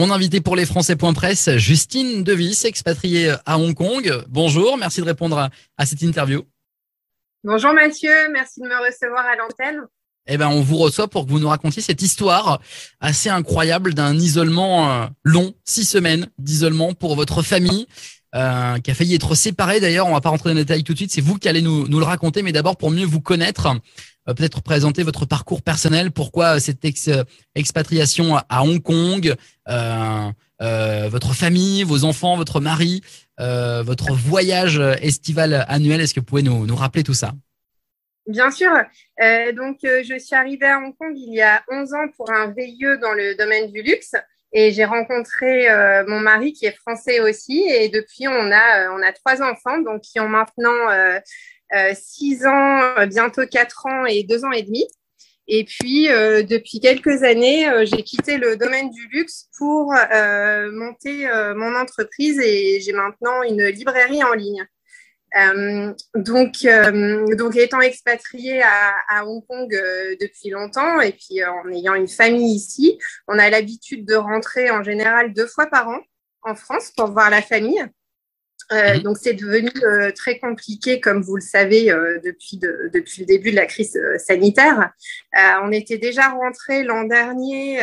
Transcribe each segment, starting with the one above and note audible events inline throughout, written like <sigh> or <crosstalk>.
Mon invité pour les Français.press, Justine Devis, expatriée à Hong Kong. Bonjour, merci de répondre à, cette interview. Bonjour Mathieu, merci de me recevoir à l'antenne. Eh ben, on vous reçoit pour que vous nous racontiez cette histoire assez incroyable d'un isolement euh, long, six semaines d'isolement pour votre famille. Euh, qui a failli être séparée d'ailleurs. On va pas rentrer dans les détails tout de suite. C'est vous qui allez nous, nous le raconter, mais d'abord pour mieux vous connaître, peut-être présenter votre parcours personnel. Pourquoi cette expatriation à Hong Kong, euh, euh, votre famille, vos enfants, votre mari, euh, votre voyage estival annuel? Est-ce que vous pouvez nous, rappeler tout ça? Bien sûr. Euh, donc, je suis arrivée à Hong Kong il y a 11 ans pour un VIE dans le domaine du luxe. Et j'ai rencontré euh, mon mari qui est français aussi. Et depuis, on a, euh, on a trois enfants, donc qui ont maintenant euh, euh six ans, bientôt quatre ans et deux ans et demi. Et puis, depuis quelques années, j'ai quitté le domaine du luxe pour monter mon entreprise et j'ai maintenant une librairie en ligne. Euh, donc, euh, donc, étant expatriée à, à Hong Kong euh, depuis longtemps et puis en ayant une famille ici, on a l'habitude de rentrer en général deux fois par an en France pour voir la famille. Mhm. donc c'est devenu très compliqué, comme vous le savez, depuis, de, depuis le début de la crise sanitaire. on était déjà rentré l'an dernier,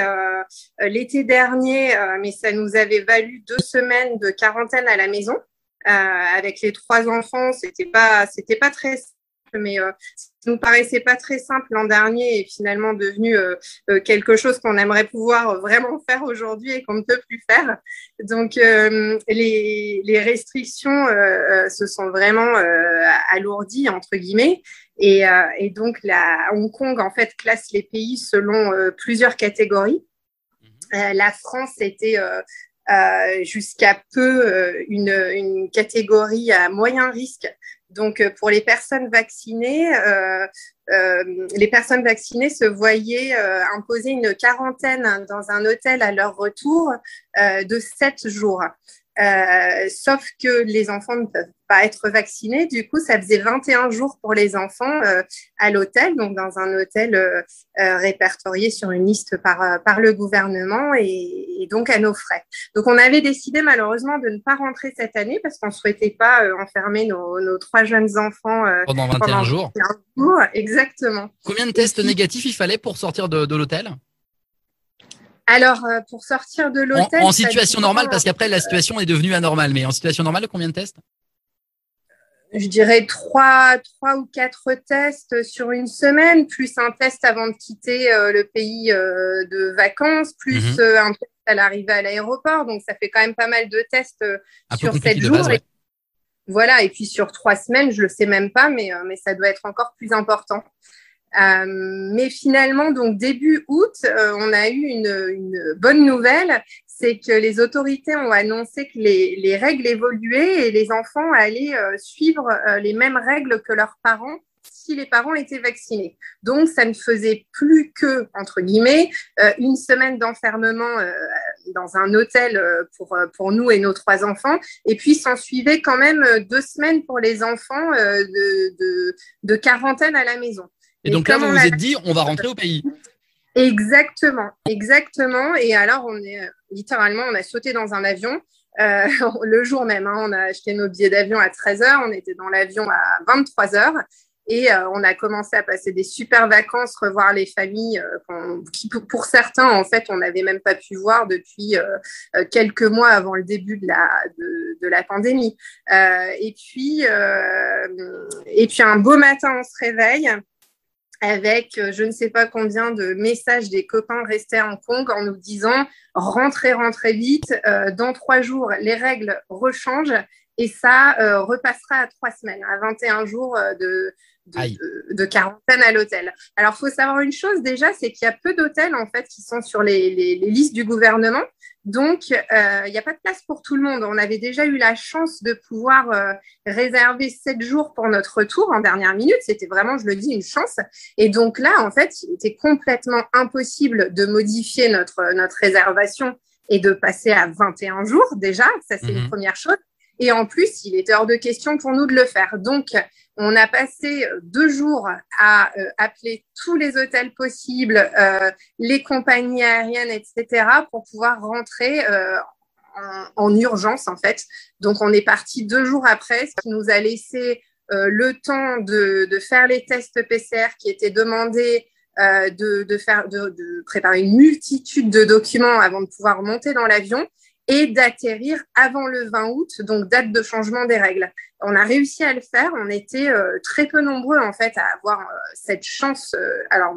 l'été dernier, mais ça nous avait valu deux semaines de quarantaine à la maison. Euh, avec les trois enfants, c'était pas, c'était pas très mais euh, ça nous paraissait pas très simple l'an dernier et finalement devenu euh, quelque chose qu'on aimerait pouvoir vraiment faire aujourd'hui et qu'on ne peut plus faire. Donc les, les, restrictions se sont vraiment alourdies entre guillemets et, et, donc la Hong Kong en fait classe les pays selon plusieurs catégories. Mhm. la France était euh, jusqu'à peu euh, une, une, catégorie à moyen risque. Donc, euh, pour les personnes vaccinées, euh, les personnes vaccinées se voyaient imposer une quarantaine dans un hôtel à leur retour de sept jours. Euh, sauf que les enfants ne peuvent pas être vaccinés. Du coup, ça faisait 21 jours pour les enfants euh, à l'hôtel, donc dans un hôtel euh, répertorié sur une liste par, par le gouvernement et, et, donc à nos frais. Donc, on avait décidé malheureusement de ne pas rentrer cette année parce qu'on ne souhaitait pas enfermer nos, nos, trois jeunes enfants pendant 21 jours. Exactement. Combien de tests négatifs il fallait pour sortir de, de l'hôtel? Alors, euh, pour sortir de l'hôtel. En, situation normale, parce qu'après, la situation est devenue anormale, mais en situation normale, combien de tests? Je dirais trois, trois ou quatre tests sur une semaine, plus un test avant de quitter euh, le pays euh, de vacances, plus mhm. un test à l'arrivée à l'aéroport. Donc, ça fait quand même pas mal de tests sur sept jours. Voilà, et puis sur trois semaines, je le sais même pas, mais, mais ça doit être encore plus important. Euh, mais finalement, donc début août, euh, on a eu une, une bonne nouvelle, c'est que les autorités ont annoncé que les, les règles évoluaient et les enfants allaient euh, suivre les mêmes règles que leurs parents si les parents étaient vaccinés. Donc, ça ne faisait plus que, entre guillemets, une semaine d'enfermement dans un hôtel pour, pour nous et nos trois enfants. Et puis, s'en suivait quand même deux semaines pour les enfants de, de, de quarantaine à la maison. Et, donc là, vous vous êtes dit, on va rentrer au pays. Exactement, exactement. Et alors, on est euh, littéralement, on a sauté dans un avion. Euh, <laughs> le jour même, hein, on a acheté nos billets d'avion à 13h, on était dans l'avion à 23h et euh, on a commencé à passer des super vacances, revoir les familles qui, pour certains, en fait, on n'avait même pas pu voir depuis quelques mois avant le début de la, de, de la pandémie. et, puis, et puis, un beau matin, on se réveille avec euh, je ne sais pas combien de messages des copains restés à Hong Kong en nous disant rentrez, rentrez vite, euh, dans trois jours, les règles rechangent et ça euh, repassera à trois semaines, à 21 jours de, de, de, quarantaine à l'hôtel. Alors, faut savoir une chose déjà, c'est qu'il y a peu d'hôtels en fait qui sont sur les, les, les listes du gouvernement. Donc, euh, il n'y a pas de place pour tout le monde. On avait déjà eu la chance de pouvoir euh, réserver sept jours pour notre retour en dernière minute. C'était vraiment, je le dis, une chance. Et donc là, en fait, il était complètement impossible de modifier notre, notre réservation et de passer à 21 jours déjà. Ça, c'est une mhm. première chose. Et en plus, il était hors de question pour nous de le faire. Donc, On a passé deux jours à appeler tous les hôtels possibles, les compagnies aériennes, etc., pour pouvoir rentrer en, urgence, en fait. Donc, on est parti deux jours après, ce qui nous a laissé le temps de, faire les tests PCR qui étaient demandés de, de, préparer une multitude de documents avant de pouvoir monter dans l'avion et d'atterrir avant le 20 août, donc date de changement des règles. On a réussi à le faire. On était euh, très peu nombreux en fait à avoir euh, cette chance. Euh, alors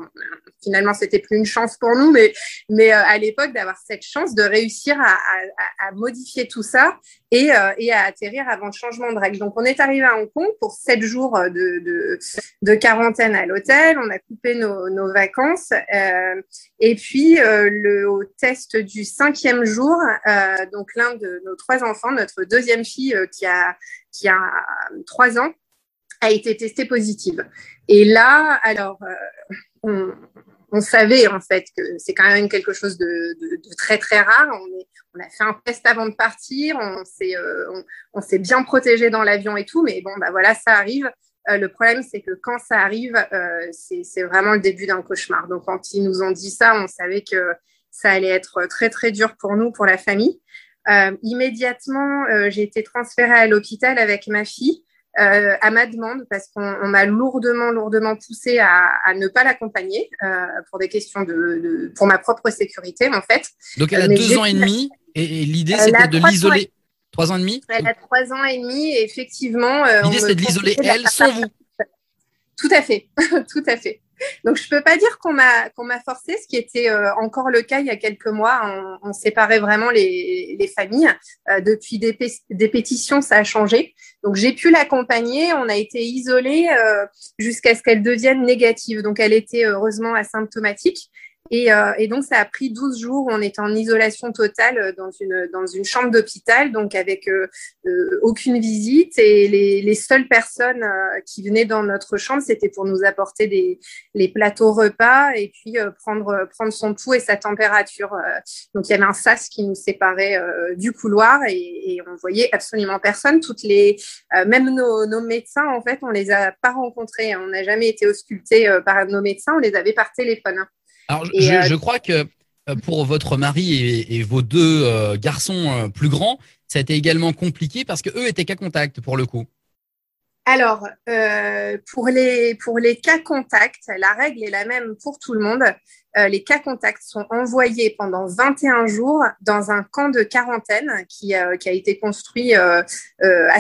finalement, c'était plus une chance pour nous, mais mais à l'époque d'avoir cette chance de réussir à, modifier tout ça et, et, à atterrir avant le changement de règles. Donc on est arrivé à Hong Kong pour sept jours de, de, quarantaine à l'hôtel. On a coupé nos, nos vacances et puis le test du cinquième jour, donc l'un de nos trois enfants, notre deuxième fille qui a qui a trois ans, a été testée positive. Et là, alors, euh, on, savait en fait que c'est quand même quelque chose de, très très rare. On, a fait un test avant de partir, on s'est euh, bien protégé dans l'avion et tout, mais bon, bah voilà, ça arrive. Euh, le problème, c'est que quand ça arrive, c'est vraiment le début d'un cauchemar. Donc, quand ils nous ont dit ça, on savait que ça allait être très très dur pour nous, pour la famille. Euh, immédiatement, euh, j'ai été transférée à l'hôpital avec ma fille. Euh, à ma demande parce qu'on m'a lourdement, lourdement poussé à, à ne pas l'accompagner euh, pour des questions de, de, pour ma propre sécurité en fait. Donc elle a deux ans et demi et, l'idée c'était de l'isoler. Trois ans et demi. Elle a trois ans et demi et effectivement. l'idée c'était de l'isoler elle sans vous. <laughs> Tout à fait, <laughs> tout à fait. Donc, je ne peux pas dire qu'on m'a qu'on m'a forcé, ce qui était euh, encore le cas il y a quelques mois. On, séparait vraiment les, les familles. Euh, depuis des, des, pétitions, ça a changé. Donc, j'ai pu l'accompagner. On a été isolés euh, jusqu'à ce qu'elle devienne négative. Donc, elle était heureusement asymptomatique. Et, euh, et, donc, ça a pris 12 jours. On était en isolation totale euh, dans une, dans une chambre d'hôpital, donc avec euh, euh aucune visite. Et les, les seules personnes qui venaient dans notre chambre, c'était pour nous apporter des, les plateaux repas et puis prendre, prendre son pouls et sa température. donc, il y avait un sas qui nous séparait du couloir et, et, on voyait absolument personne. Toutes les, même nos, nos, médecins, en fait, on les a pas rencontrés. On n'a jamais été auscultés par nos médecins. On les avait par téléphone. Alors, euh, je, crois que euh, pour votre mari et, vos deux euh, garçons plus grands, ça a été également compliqué parce que eux étaient cas contact pour le coup. Alors, pour, les, pour les cas contacts, la règle est la même pour tout le monde. les cas contacts sont envoyés pendant 21 jours dans un camp de quarantaine qui, qui a été construit à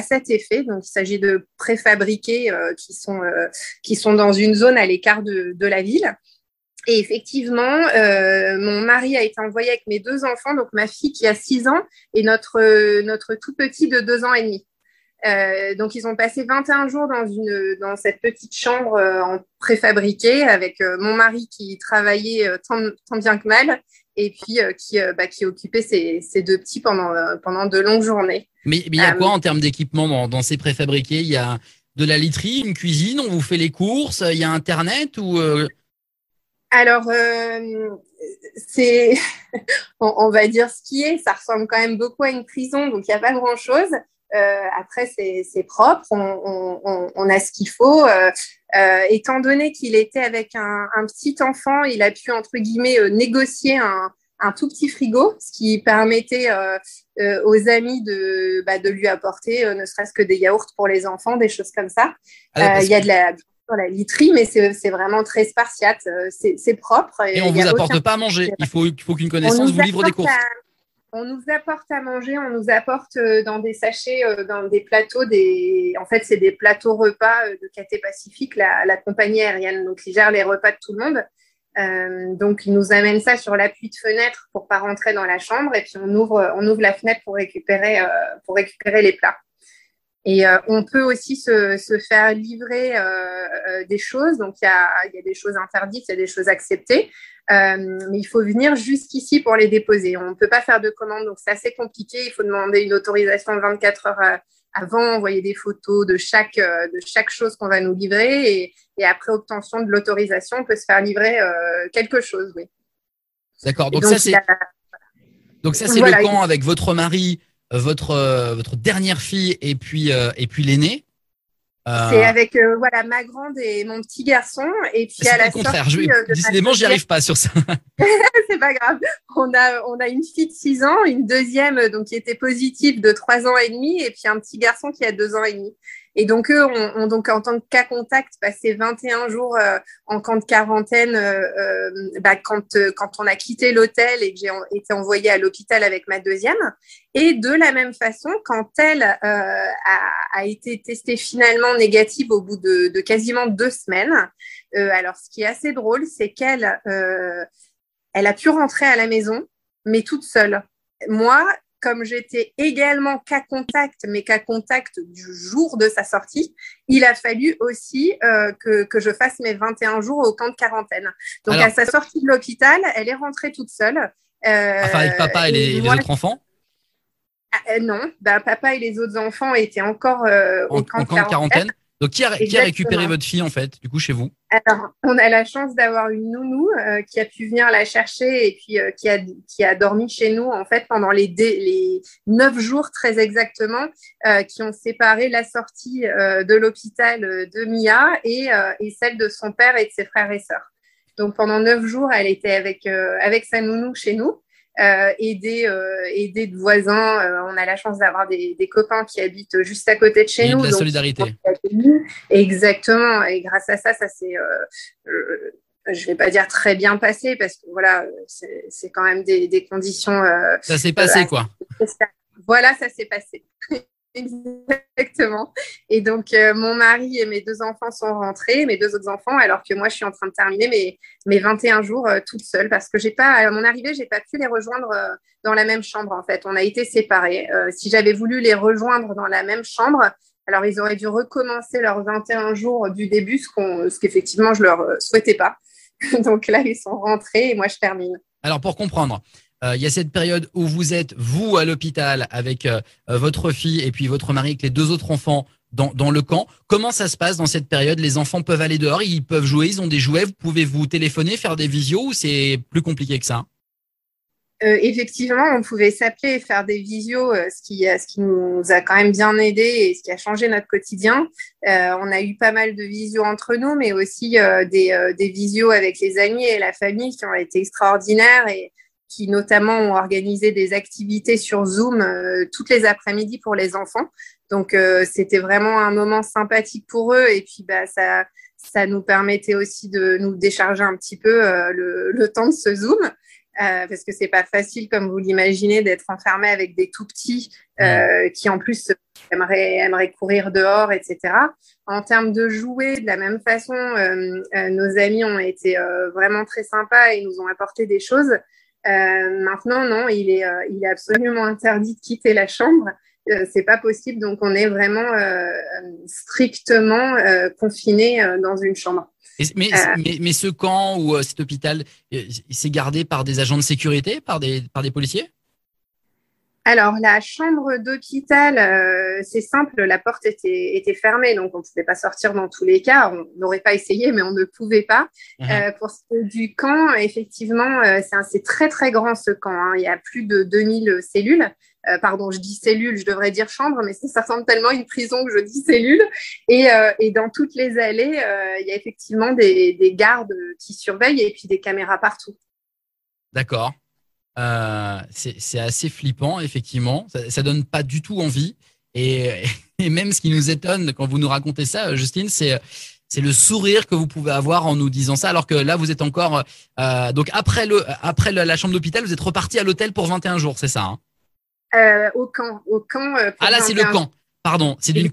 cet effet. Donc, il s'agit de préfabriqués qui, sont, qui sont dans une zone à l'écart de, de la ville. Et effectivement, euh, mon mari a été envoyé avec mes deux enfants, donc ma fille qui a 6 ans et notre, notre tout petit de 2 ans et demi. Euh, donc ils ont passé 21 jours dans, une, dans cette petite chambre euh, en préfabriqué avec euh, mon mari qui travaillait euh, tant, tant, bien que mal et puis qui, bah, qui occupait ses, ses, deux petits pendant, pendant de longues journées. Mais il y a quoi en termes d'équipement dans, dans, ces préfabriqués? Il y a de la literie, une cuisine, on vous fait les courses, il y a Internet ou alors, euh, c'est, <laughs> on, va dire ce qui est, ça ressemble quand même beaucoup à une prison, donc il n'y a pas grand-chose. Euh, après, c'est propre, on, on, on, a ce qu'il faut. Euh, euh, étant donné qu'il était avec un, un, petit enfant, il a pu, entre guillemets, négocier un, un, tout petit frigo, ce qui permettait aux amis de, bah, de lui apporter ne serait-ce que des yaourts pour les enfants, des choses comme ça. Ah il y a de la la literie, mais c'est vraiment très spartiate. Euh, c'est propre. Et, on ne vous apporte pas à manger. Il faut, faut qu'une connaissance vous livre des courses. on nous apporte à manger, on nous apporte euh, dans des sachets, euh, dans des plateaux, des, en fait, c'est des plateaux repas de Cathay Pacifique, la, compagnie aérienne, donc ils gèrent les repas de tout le monde. donc, ils nous amènent ça sur l'appui de fenêtre pour pas rentrer dans la chambre, et puis on ouvre, on ouvre la fenêtre pour récupérer, pour récupérer les plats. Et euh, on peut aussi se, se faire livrer euh, euh, des choses. Donc, il y a, y a, des choses interdites, il y a des choses acceptées. Euh, mais il faut venir jusqu'ici pour les déposer. On ne peut pas faire de commande, donc c'est assez compliqué. Il faut demander une autorisation 24 heures avant, envoyer des photos de chaque, de chaque chose qu'on va nous livrer. Et, et après obtention de l'autorisation, on peut se faire livrer quelque chose, oui. D'accord. Donc, ça, c'est... Donc ça, c'est le camp avec votre mari votre, euh, votre dernière fille et puis, euh, et puis l'aîné C'est avec voilà ma grande et mon petit garçon et puis à la le contraire. Je décidément, j'y arrive pas sur ça. <laughs> c'est pas grave. On a on a une fille de 6 ans, une deuxième donc qui était positive de 3 ans et demi et puis un petit garçon qui a 2 ans et demi. Et donc, eux ont, donc, en tant que cas contact, passé 21 jours euh, en camp de quarantaine euh, euh, bah, quand, quand on a quitté l'hôtel et que j'ai été envoyée à l'hôpital avec ma deuxième. Et de la même façon, quand elle a, été testée finalement négative au bout de, de quasiment deux semaines, alors ce qui est assez drôle, c'est qu'elle elle a pu rentrer à la maison, mais toute seule. Moi, comme j'étais également cas contact, mais cas contact du jour de sa sortie, il a fallu aussi euh, que, que, je fasse mes 21 jours au camp de quarantaine. Donc à sa sortie de l'hôpital, elle est rentrée toute seule. Euh, enfin, avec papa et les, autres enfants? Ah, euh, Non, bah, papa et les autres enfants étaient encore au camp, de quarantaine? Donc, qui a, qui a, récupéré votre fille, en fait, du coup, chez vous? Alors, on a la chance d'avoir une nounou euh, qui a pu venir la chercher et puis euh, qui, a, qui a dormi chez nous, en fait, pendant les, les neuf jours, très exactement, euh, qui ont séparé la sortie de l'hôpital de Mia et, et, celle de son père et de ses frères et sœurs. Donc, pendant neuf jours, elle était avec, avec sa nounou chez nous euh, aider, euh, aider de voisins. Euh, on a la chance d'avoir des, des, copains qui habitent juste à côté de chez nous. De la solidarité. Exactement. Et grâce à ça, ça s'est, euh, je vais pas dire très bien passé parce que voilà, c'est quand même des, des conditions. ça s'est passé quoi. Voilà, ça s'est passé. <laughs> Exactement. Et donc, euh, mon mari et mes deux enfants sont rentrés, mes deux autres enfants, alors que moi, je suis en train de terminer mes, mes 21 jours euh, toute seule parce que j'ai pas, à mon arrivée, j'ai pas pu les rejoindre euh, dans la même chambre, en fait. On a été séparés. si j'avais voulu les rejoindre dans la même chambre, alors ils auraient dû recommencer leurs 21 jours du début, ce, ce qu'effectivement, je leur souhaitais pas. <laughs> donc là, ils sont rentrés et moi, je termine. Alors, pour comprendre, euh, il y a cette période où vous êtes, vous, à l'hôpital avec euh, euh, votre fille et puis votre mari avec les deux autres enfants dans, dans le camp. Comment ça se passe dans cette période? Les enfants peuvent aller dehors, ils peuvent jouer, ils ont des jouets, vous pouvez vous téléphoner, faire des visios ou c'est plus compliqué que ça? Effectivement, on pouvait s'appeler et faire des visios, ce, qui, ce qui nous a quand même bien aidé et ce qui a changé notre quotidien. On a eu pas mal de visios entre nous, mais aussi des, des visios avec les amis et la famille qui ont été extraordinaires et, qui notamment ont organisé des activités sur Zoom euh, toutes les après-midi pour les enfants. Donc euh, c'était vraiment un moment sympathique pour eux et puis bah, ça, ça nous permettait aussi de nous décharger un petit peu euh, le, le, temps de ce Zoom. parce que c'est pas facile, comme vous l'imaginez, d'être enfermé avec des tout petits qui en plus aimeraient, aimeraient, courir dehors, etc. En termes de jouets, de la même façon, nos amis ont été vraiment très sympas et nous ont apporté des choses. Euh, maintenant, non, il est, euh, il est absolument interdit de quitter la chambre. Euh, c'est pas possible, donc on est vraiment strictement confiné dans une chambre. mais, mais, mais, ce camp ou cet hôpital, c'est gardé par des agents de sécurité, par des, par des policiers? Alors, la chambre d'hôpital, euh, c'est simple, la porte était, était fermée, donc on ne pouvait pas sortir dans tous les cas. On n'aurait pas essayé, mais on ne pouvait pas. Mhm. Euh, pour ce qui est du camp, effectivement, euh, c'est très, très grand ce camp. Hein. Il y a plus de 2000 cellules. pardon, je dis cellules, je devrais dire chambre, mais ça, ressemble tellement à une prison que je dis cellules. Et, et dans toutes les allées, il y a effectivement des, des gardes qui surveillent et puis des caméras partout. D'accord. Euh, c'est assez flippant, effectivement. Ça, ça donne pas du tout envie. Et, <laughs> et, même ce qui nous étonne quand vous nous racontez ça, Justine, c'est c'est le sourire que vous pouvez avoir en nous disant ça, alors que là, vous êtes encore euh, donc après le après la chambre d'hôpital, vous êtes reparti à l'hôtel pour 21 jours, c'est ça hein? Euh, Au camp, au camp. Euh, ah là, c'est le camp. Pardon, c'est d'une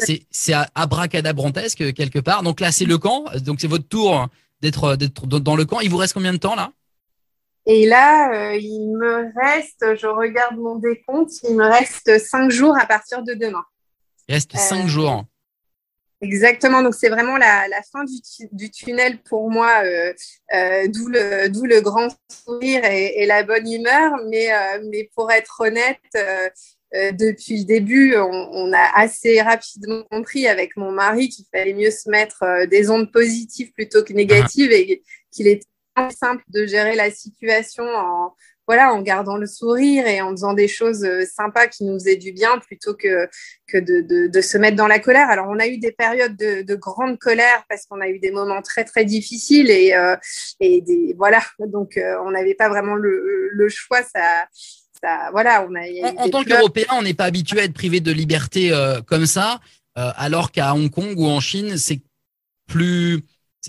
c'est c'est abracadabrantesque quelque part. Donc là, c'est le camp. Donc c'est votre tour d'être d'être dans le camp. Il vous reste combien de temps là? Et là, euh, il me reste, je regarde mon décompte, il me reste cinq jours à partir de demain. Il reste cinq euh, jours. Exactement, donc c'est vraiment la, la fin du, du, tunnel pour moi, euh, euh d'où le, le, grand sourire et, et, la bonne humeur. Mais, euh, mais pour être honnête, depuis le début, on, on, a assez rapidement compris avec mon mari qu'il fallait mieux se mettre des ondes positives plutôt que négatives et qu'il était simple de gérer la situation en, voilà, en gardant le sourire et en faisant des choses euh, sympas qui nous faisaient du bien plutôt que, que de, de, de se mettre dans la colère. Alors, on a eu des périodes de, de grande colère parce qu'on a eu des moments très, très difficiles et, euh, et des, voilà, donc euh, on n'avait pas vraiment le, le choix. Ça, ça, voilà, on a, en, en tant qu'Européen, on n'est pas habitué à être privé de liberté euh, comme ça, euh, alors qu'à Hong Kong ou en Chine, c'est plus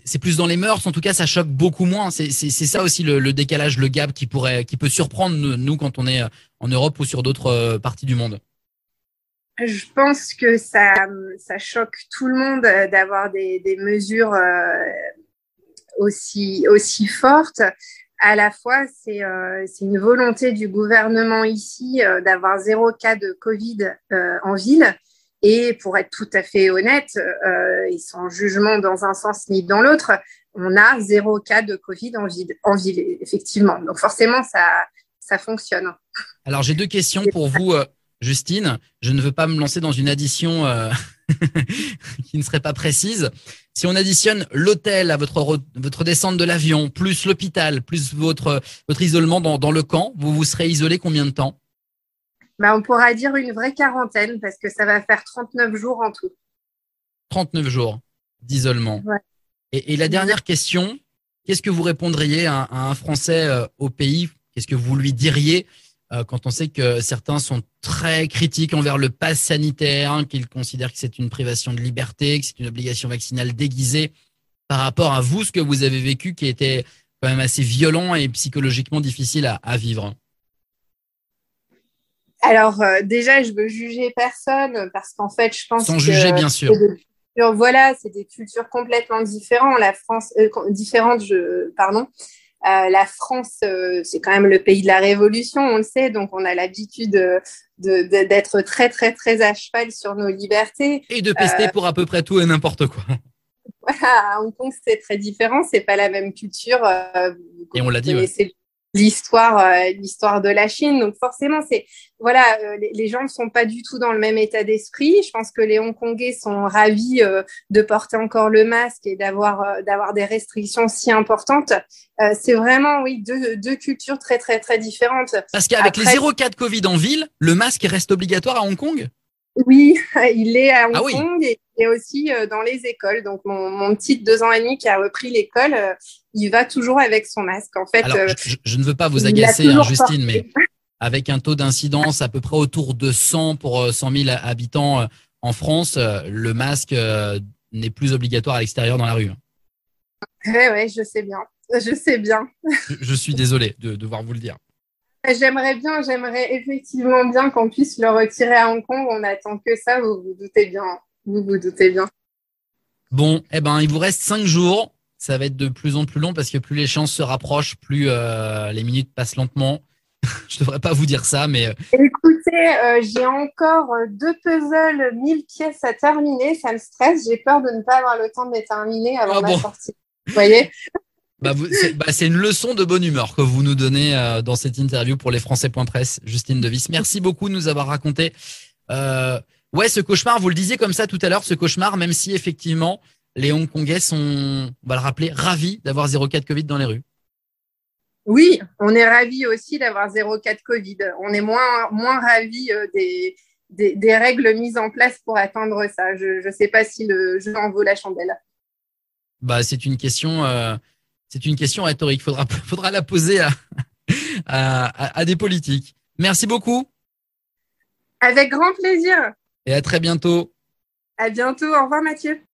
c'est plus dans les mœurs. En tout cas, ça choque beaucoup moins. C'est ça aussi le, décalage, le gap qui pourrait, qui peut surprendre nous quand on est en Europe ou sur d'autres euh, parties du monde. Je pense que ça, ça choque tout le monde d'avoir des, mesures euh, aussi, aussi fortes. À la fois, c'est euh, une volonté du gouvernement ici euh, d'avoir zéro cas de Covid euh, en ville. Et pour être tout à fait honnête, euh, et sans jugement dans un sens ni dans l'autre, on a zéro cas de Covid en ville, en ville, effectivement. Donc forcément, ça, ça fonctionne. Alors j'ai deux questions pour vous, euh, Justine. Je ne veux pas me lancer dans une addition euh, <laughs> qui ne serait pas précise. Si on additionne l'hôtel à votre, votre descente de l'avion, plus l'hôpital, plus votre, votre isolement dans, dans le camp, vous vous serez isolé combien de temps? Bah, on pourra dire une vraie quarantaine parce que ça va faire 39 jours en tout. 39 jours d'isolement. Ouais. Et, et, la dernière question, qu'est-ce que vous répondriez à, à un Français euh, au pays? Qu'est-ce que vous lui diriez euh, quand on sait que certains sont très critiques envers le pass sanitaire, hein, qu'ils considèrent que c'est une privation de liberté, que c'est une obligation vaccinale déguisée par rapport à vous, ce que vous avez vécu qui était quand même assez violent et psychologiquement difficile à, à vivre? Alors euh, déjà, je veux juger personne parce qu'en fait, je pense sans que juger bien sûr. Cultures, voilà, c'est des cultures complètement différentes. La France, euh, différente, je, pardon. Euh, la France, c'est quand même le pays de la Révolution, on le sait, donc on a l'habitude d'être très, très, très à cheval sur nos libertés. Et de pester pour à peu près tout et n'importe quoi. <laughs> Voilà, à Hong Kong, c'est très différent, c'est pas la même culture. et on l'a dit. Ouais l'histoire euh, l'histoire de la Chine. Donc forcément c'est voilà euh, les, les, gens ne sont pas du tout dans le même état d'esprit. Je pense que les Hongkongais sont ravis euh, de porter encore le masque et d'avoir euh, d'avoir des restrictions si importantes. Euh, c'est vraiment oui deux, deux cultures très très très différentes. Parce qu'avec les 0 cas de Covid en ville le masque reste obligatoire à Hong Kong? Oui, <laughs> il est à Hong ah oui. Kong et, et, aussi euh, dans les écoles. Donc mon, mon petit deux ans et demi qui a repris l'école, euh, il va toujours avec son masque. En fait, Alors, euh, je, je, ne veux pas vous agacer, hein, Justine, mais avec un taux d'incidence à peu près autour de 100 pour 100 000 habitants en France, le masque n'est plus obligatoire à l'extérieur dans la rue. Oui, oui, je sais bien. Je sais bien. je, je suis désolé de devoir vous le dire. J'aimerais bien, j'aimerais effectivement bien qu'on puisse le retirer à Hong Kong. On attend que ça, vous vous doutez bien. Vous vous doutez bien. Bon, eh ben, il vous reste cinq jours. Ça va être de plus en plus long parce que plus les chances se rapprochent, plus euh, les minutes passent lentement. <laughs> Je devrais pas vous dire ça, mais. Écoutez, euh, j'ai encore deux puzzles, 1000 pièces à terminer. Ça me stresse. J'ai peur de ne pas avoir le temps de les terminer avant ah bon. ma sortie. Vous voyez? Bah, c'est bah, une leçon de bonne humeur que vous nous donnez euh, dans cette interview pour les Français.presse, Justine Devis. Merci beaucoup de nous avoir raconté. Euh, ouais, ce cauchemar, vous le disiez comme ça tout à l'heure, ce cauchemar, même si effectivement les Hongkongais sont, on va le rappeler, ravis d'avoir 0,4 Covid dans les rues. Oui, on est ravis aussi d'avoir 0,4 Covid. On est moins, moins ravis euh, des, des, des, règles mises en place pour atteindre ça. Je ne sais pas si le jeu en vaut la chandelle. Bah, c'est une question. Euh c'est une question rhétorique. Faudra, <laughs> faudra la poser <laughs> à, à, à des politiques. Merci beaucoup. Avec grand plaisir. Et à très bientôt. À bientôt. Au revoir, Mathieu.